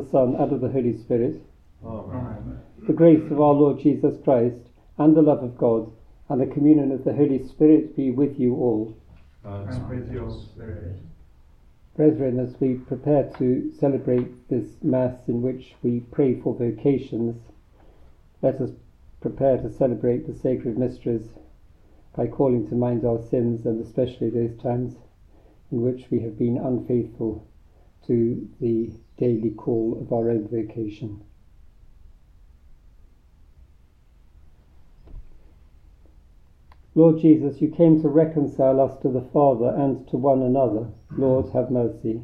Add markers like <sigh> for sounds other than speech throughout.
the Son, and of the Holy Spirit, Amen. the grace of our Lord Jesus Christ, and the love of God, and the communion of the Holy Spirit be with you all. And with your spirit. Brethren, as we prepare to celebrate this Mass in which we pray for vocations, let us prepare to celebrate the sacred mysteries by calling to mind our sins and especially those times in which we have been unfaithful to the daily call of our own vocation. Lord Jesus, you came to reconcile us to the Father and to one another. Lord, have mercy.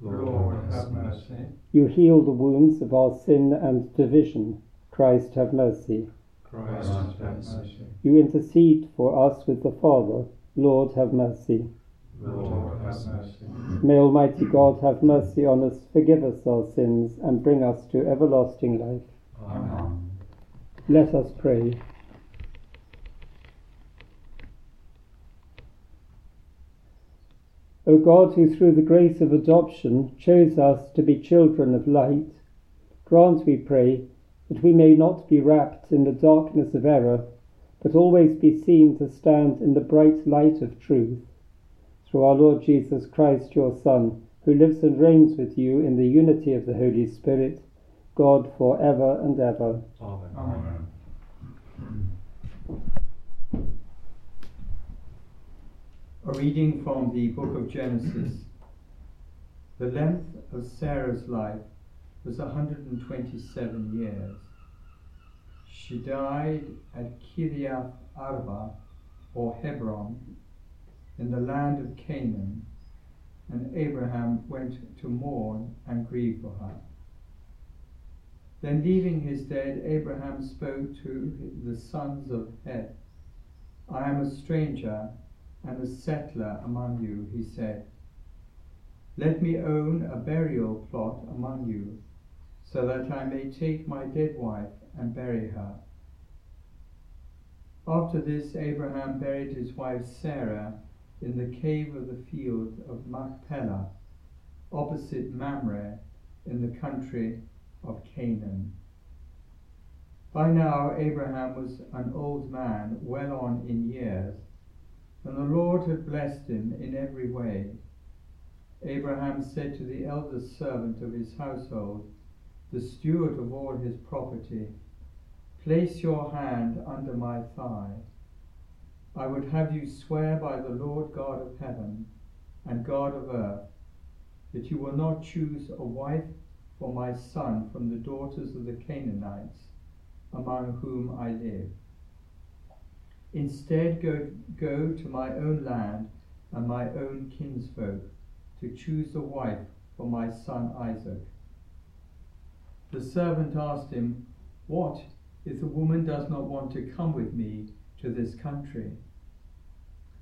Lord, have mercy. You heal the wounds of our sin and division. Christ, have mercy. Christ, have mercy. You intercede for us with the Father. Lord, have mercy. Lord, have mercy. May Almighty God have mercy on us, forgive us our sins, and bring us to everlasting life. Amen. Let us pray. O God, who through the grace of adoption chose us to be children of light, grant, we pray, that we may not be wrapped in the darkness of error, but always be seen to stand in the bright light of truth. Through our Lord Jesus Christ, your Son, who lives and reigns with you in the unity of the Holy Spirit, God for ever and ever. Amen. A reading from the book of Genesis. The length of Sarah's life was 127 years. She died at Kiriath Arba, or Hebron, in the land of Canaan, and Abraham went to mourn and grieve for her. Then, leaving his dead, Abraham spoke to the sons of Heth. I am a stranger and a settler among you, he said. Let me own a burial plot among you, so that I may take my dead wife and bury her. After this, Abraham buried his wife Sarah in the cave of the field of Machpelah, opposite Mamre, in the country of Canaan. By now, Abraham was an old man, well on in years and the Lord had blessed him in every way. Abraham said to the eldest servant of his household, the steward of all his property, Place your hand under my thigh. I would have you swear by the Lord God of heaven and God of earth that you will not choose a wife for my son from the daughters of the Canaanites among whom I live. Instead, go, go to my own land and my own kinsfolk to choose a wife for my son Isaac. The servant asked him, What if the woman does not want to come with me to this country?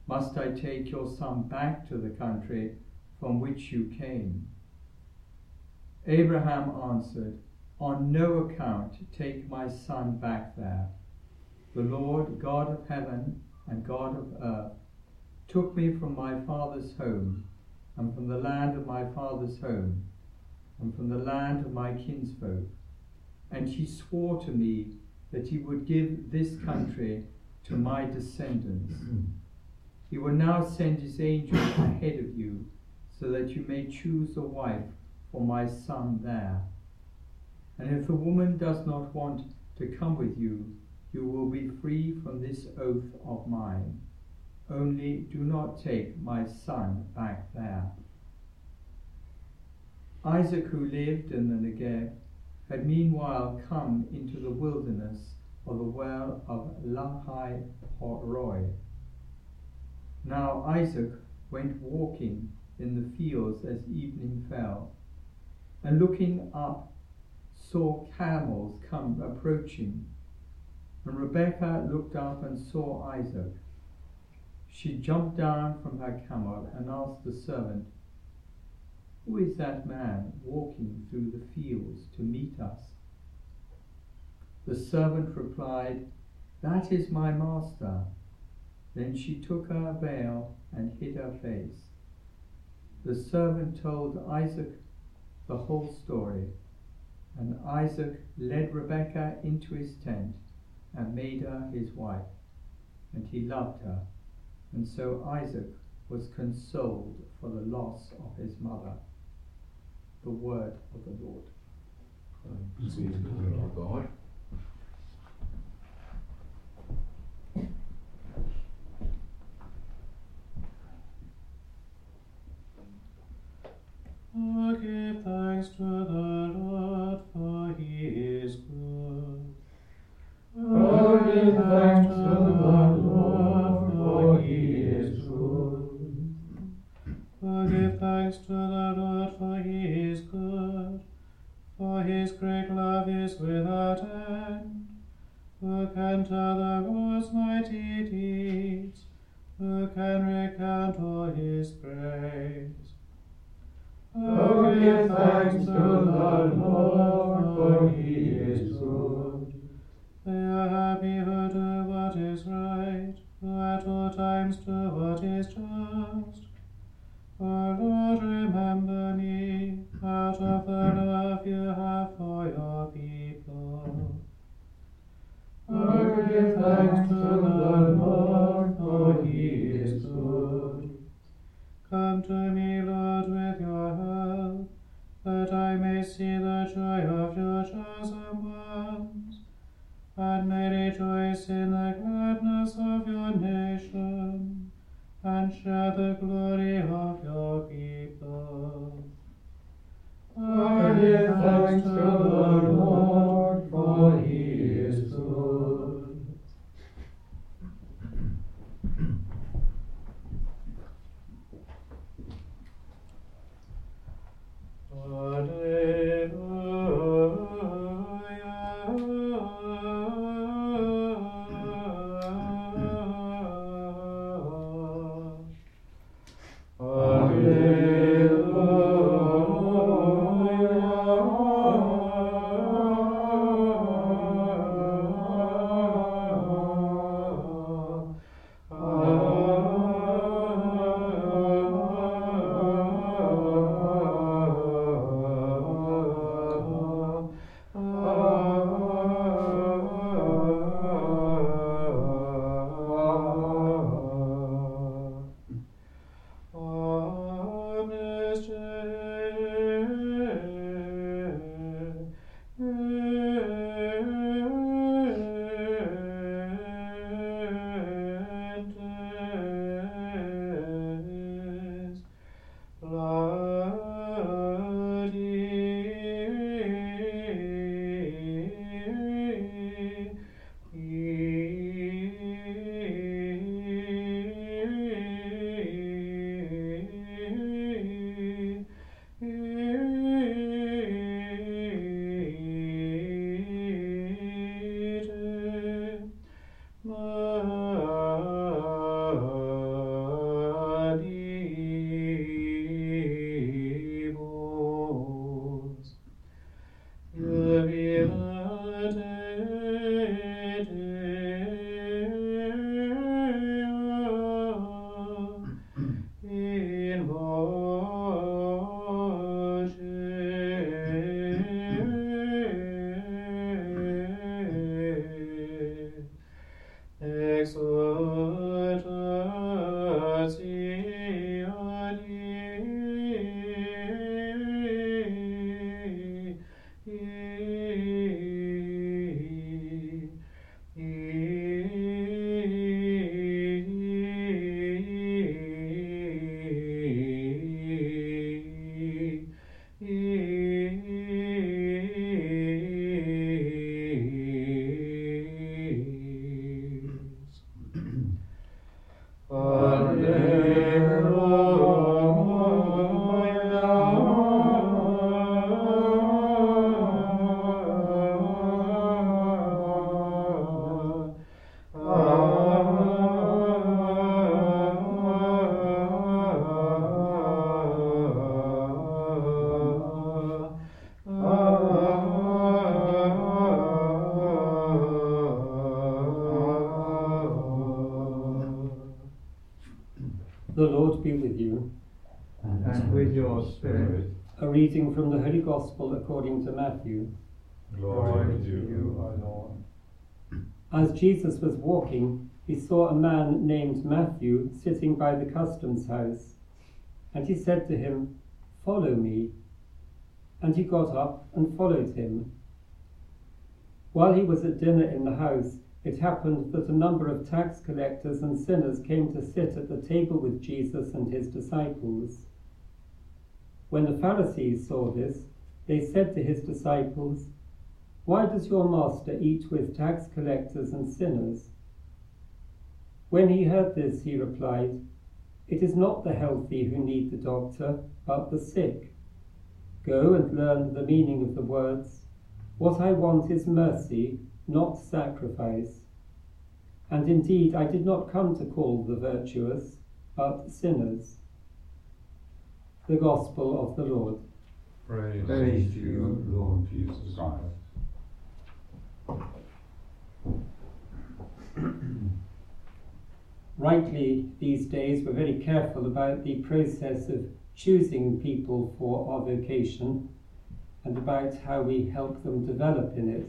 Must I take your son back to the country from which you came? Abraham answered, On no account take my son back there. The Lord, God of heaven and God of earth, took me from my father's home, and from the land of my father's home, and from the land of my kinsfolk. And he swore to me that he would give this country to my descendants. He will now send his angel ahead of you, so that you may choose a wife for my son there. And if the woman does not want to come with you, you will be free from this oath of mine. Only do not take my son back there. Isaac, who lived in the Negev, had meanwhile come into the wilderness of the well of Lahai Roi. Now Isaac went walking in the fields as evening fell, and looking up, saw camels come approaching and Rebekah looked up and saw Isaac. She jumped down from her camel and asked the servant, Who is that man walking through the fields to meet us? The servant replied, That is my master. Then she took her veil and hid her face. The servant told Isaac, the whole story. And Isaac led Rebekah into his tent and made her his wife, and he loved her. And so Isaac was consoled for the loss of his mother. The word of the Lord. Thanks be to God. Oh, give thanks to the Lord, for he is good. Oh, give thanks to the Lord, for he is good. Oh, give thanks to the Lord, for he is good. For his great love is without end. Who can tell the Lord's mighty deeds? Who can recount all his praise? Give thanks to the Lord, for he is good. They are happy who do what is right, who at all times do what is just. O Lord, remember me out of the love you have for your people. Oh, give thanks to the Lord, for he is good. Come to me, rejoice in the gladness of your nation, and share the glory of your people. Oh, give thanks to the Lord, Alleluia. The Lord be with you. And with your spirit. A reading from the Holy Gospel according to Matthew. Glory to you, O Lord. As Jesus was walking, he saw a man named Matthew sitting by the customs house. And he said to him, Follow me. And he got up and followed him. While he was at dinner in the house, it happened that a number of tax collectors and sinners came to sit at the table with Jesus and his disciples. When the Pharisees saw this, they said to his disciples, Why does your master eat with tax collectors and sinners? When he heard this, he replied, It is not the healthy who need the doctor, but the sick. Go and learn the meaning of the words, What I want is mercy, not sacrifice. And indeed, I did not come to call the virtuous, but sinners. The Gospel of the Lord. Praise, Praise to you, Lord Jesus Christ. <clears throat> Rightly, these days, we're very careful about the process of choosing people for our vocation and about how we help them develop in it.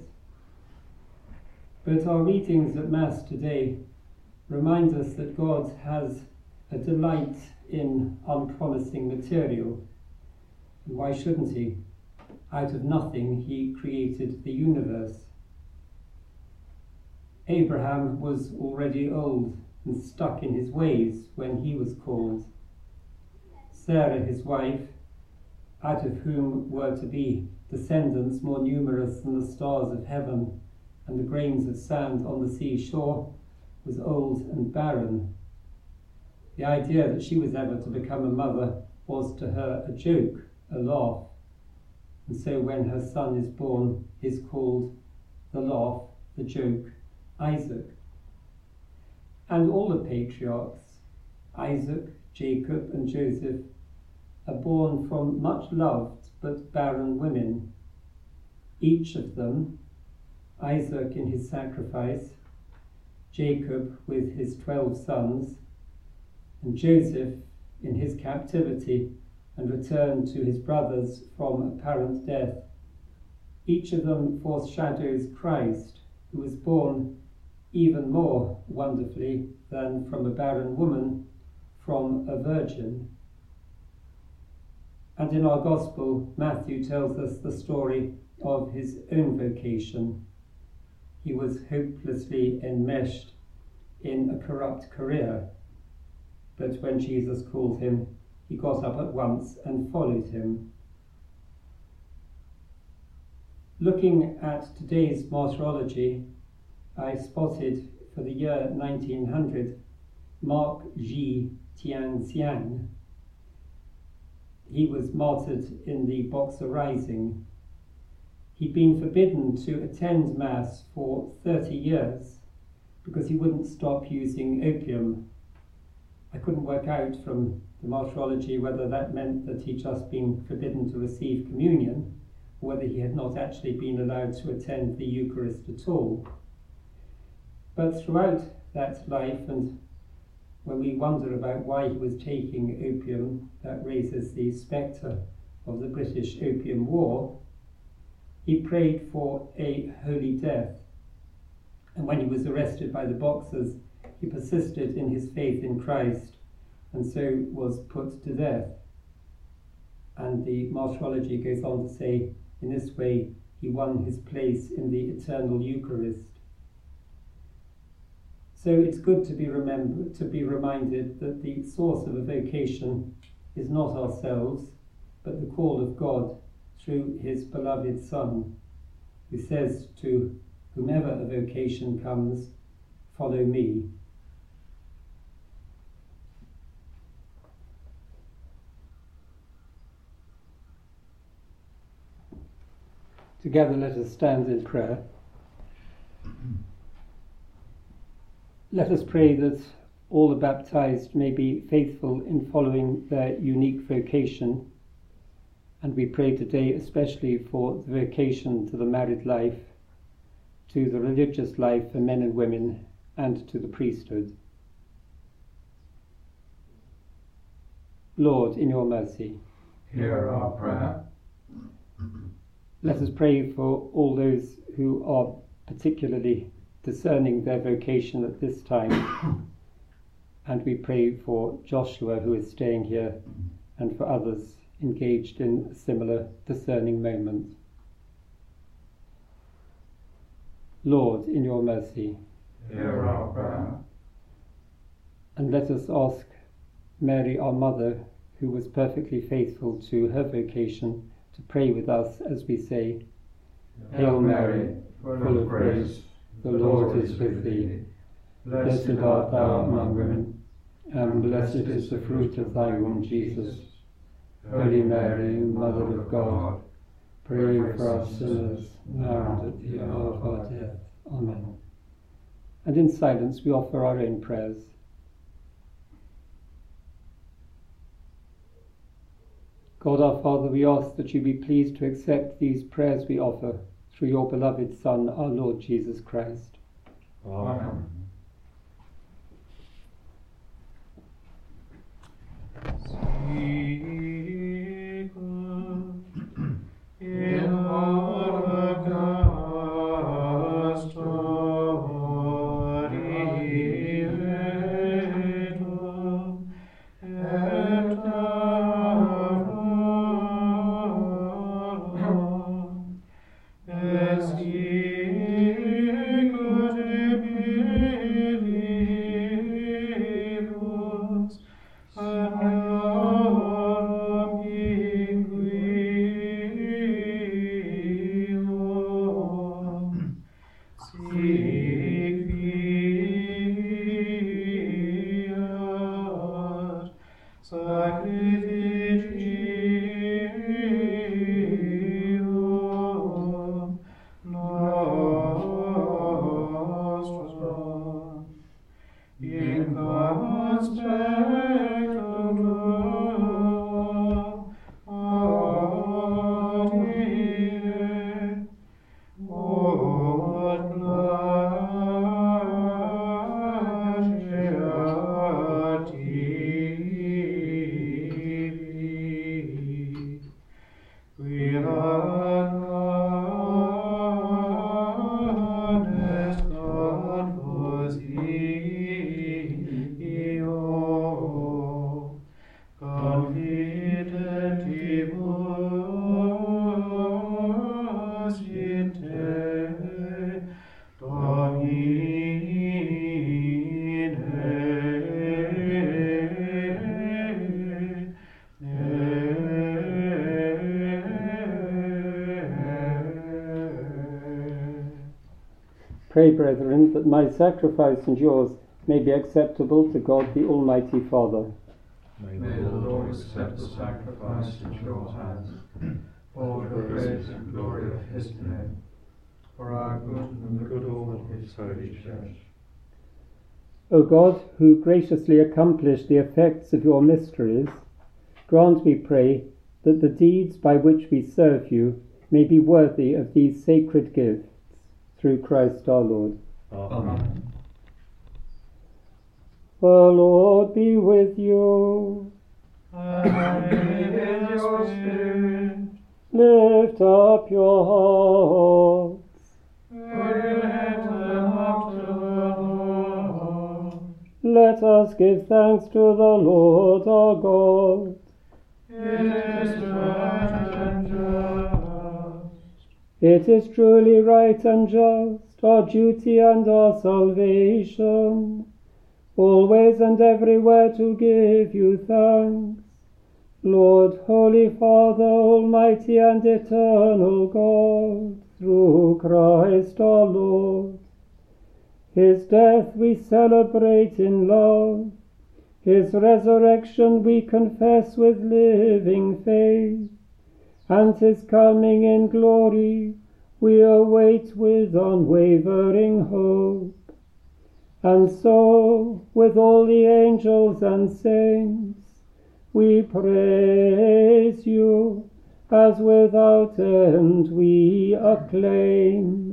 But our readings at Mass today remind us that God has a delight in unpromising material. Why shouldn't He? Out of nothing, He created the universe. Abraham was already old and stuck in his ways when he was called. Sarah, his wife, out of whom were to be descendants more numerous than the stars of heaven and the grains of sand on the seashore, was old and barren. The idea that she was ever to become a mother was to her a joke, a laugh. And so when her son is born, he's called the laugh, the joke, Isaac. And all the patriarchs, Isaac, Jacob, and Joseph, are born from much loved but barren women. Each of them, Isaac in his sacrifice, Jacob with his twelve sons, and Joseph in his captivity and return to his brothers from apparent death. Each of them foreshadows Christ, who was born even more wonderfully than from a barren woman, from a virgin. And in our Gospel, Matthew tells us the story of his own vocation. He was hopelessly enmeshed in a corrupt career, but when Jesus called him, he got up at once and followed him. Looking at today's martyrology, I spotted for the year 1900 Mark Ji Tianxiang. He was martyred in the Boxer Rising. He'd been forbidden to attend Mass for 30 years because he wouldn't stop using opium. I couldn't work out from the martyrology whether that meant that he'd just been forbidden to receive communion or whether he had not actually been allowed to attend the Eucharist at all. But throughout that life, and when we wonder about why he was taking opium, that raises the spectre of the British Opium War, he prayed for a holy death. And when he was arrested by the Boxers, he persisted in his faith in Christ and so was put to death. And the martyrology goes on to say, in this way, he won his place in the eternal Eucharist. So it's good to be remembered, to be reminded that the source of a vocation is not ourselves, but the call of God through his beloved Son, who says to whomever a vocation comes, follow me. Together let us stand in prayer. Let us pray that all the baptized may be faithful in following their unique vocation. And we pray today especially for the vocation to the married life, to the religious life for men and women, and to the priesthood. Lord, in your mercy, Hear our prayer. Let us pray for all those who are particularly discerning their vocation at this time. and we pray for Joshua, who is staying here, and for others engaged in similar discerning moments. Lord, in your mercy, Hear our prayer. and let us ask Mary, our mother, who was perfectly faithful to her vocation, to pray with us as we say, Hail Mary, full of grace, the Lord is with thee. Blessed art thou among women, and blessed is the fruit of thy womb, Jesus. Holy Mary, Mother of God, pray for us sinners, now and at the hour of our death. Amen. And in silence we offer our own prayers. God our Father, we ask that you be pleased to accept these prayers we offer through your beloved Son, our Lord Jesus Christ. Amen. In Pray, brethren, that my sacrifice and yours may be acceptable to God the Almighty Father. May the Lord accept the sacrifice at your hands, for the praise and glory of his name, for our good and the good of his holy church. O God, who graciously accomplished the effects of your mysteries, grant, we pray, that the deeds by which we serve you may be worthy of these sacred gifts, through Christ our Lord. Amen. The Lord be with you. And with your spirit, Lift up your hearts. we lift them up to the Lord. Let us give thanks to the Lord our God. It is right and just. It is truly right and just, our duty and our salvation, always and everywhere to give you thanks. Lord, Holy Father, Almighty and Eternal God, through Christ our Lord. His death we celebrate in love. His resurrection we confess with living faith and his coming in glory we await with unwavering hope. And so, with all the angels and saints, we praise you, as without end we acclaim.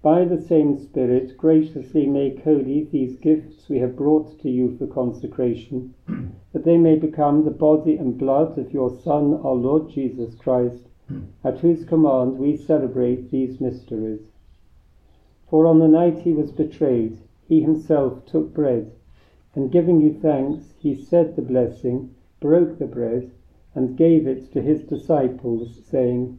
by the same Spirit, graciously make holy these gifts we have brought to you for consecration, <clears throat> that they may become the body and blood of your Son, our Lord Jesus Christ, hmm. at whose command we celebrate these mysteries. For on the night he was betrayed, he himself took bread, and giving you thanks, he said the blessing, broke the bread, and gave it to his disciples, saying,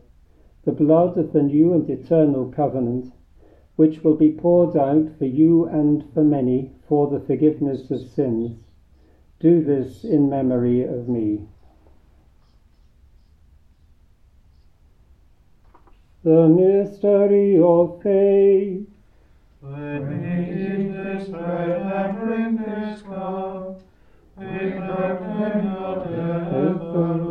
the blood of the new and eternal covenant, which will be poured out for you and for many for the forgiveness of sins. Do this in memory of me. The mystery of faith. When we eat this bread and drink this cup, we proclaim your death,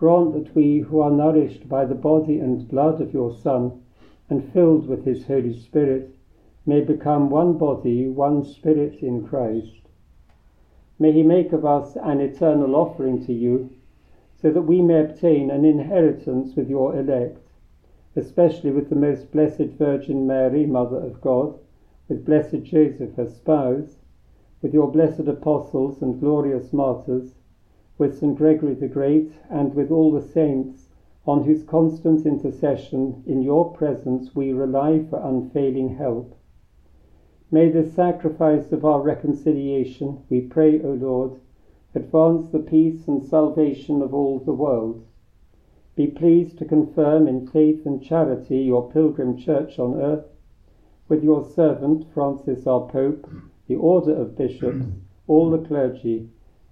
grant that we who are nourished by the body and blood of your Son, and filled with his Holy Spirit, may become one body, one spirit in Christ. May he make of us an eternal offering to you, so that we may obtain an inheritance with your elect, especially with the most blessed Virgin Mary, Mother of God, with blessed Joseph, her spouse, with your blessed apostles and glorious martyrs, with St. Gregory the Great, and with all the saints, on whose constant intercession in your presence we rely for unfailing help. May this sacrifice of our reconciliation, we pray, O Lord, advance the peace and salvation of all the world. Be pleased to confirm in faith and charity your pilgrim church on earth, with your servant Francis our Pope, the order of bishops, all the clergy,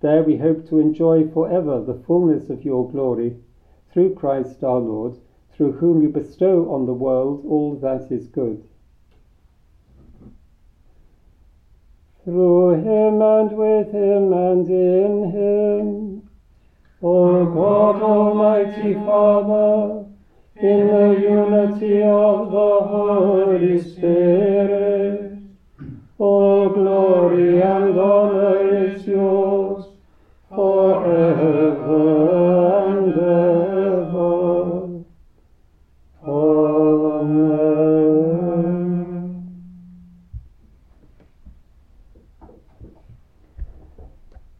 There we hope to enjoy forever the fullness of your glory, through Christ our Lord, through whom you bestow on the world all that is good. Through him and with him and in him, O God, Almighty Father, in the unity of the Holy Spirit. All glory and honor is yours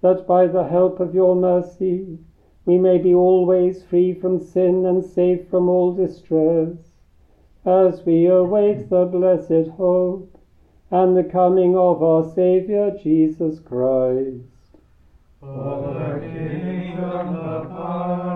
that by the help of your mercy we may be always free from sin and safe from all distress, as we await the blessed hope and the coming of our Saviour Jesus Christ. The the power,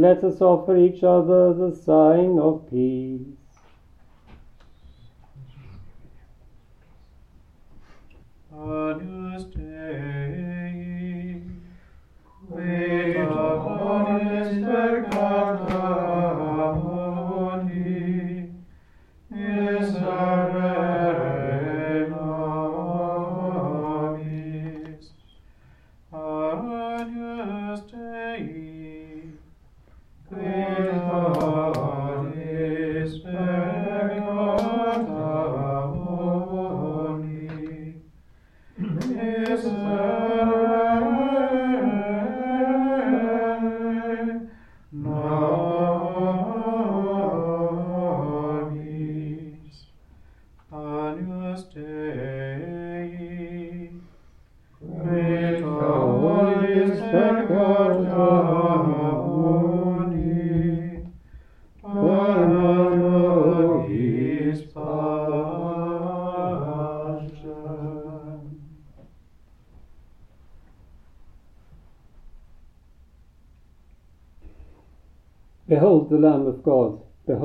Let us offer each other the sign of peace. Agnus Dei,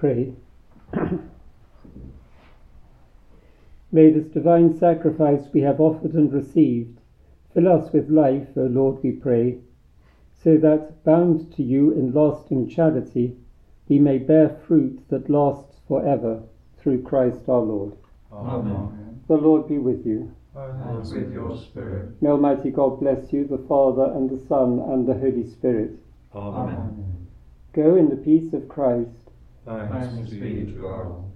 Let pray. <coughs> May this divine sacrifice we have offered and received fill us with life, O Lord, we pray, so that, bound to you in lasting charity, we may bear fruit that lasts forever, through Christ our Lord. Amen. The Lord be with you. And with your spirit. May Almighty God bless you, the Father, and the Son, and the Holy Spirit. Amen. Go in the peace of Christ. Thanks be to God.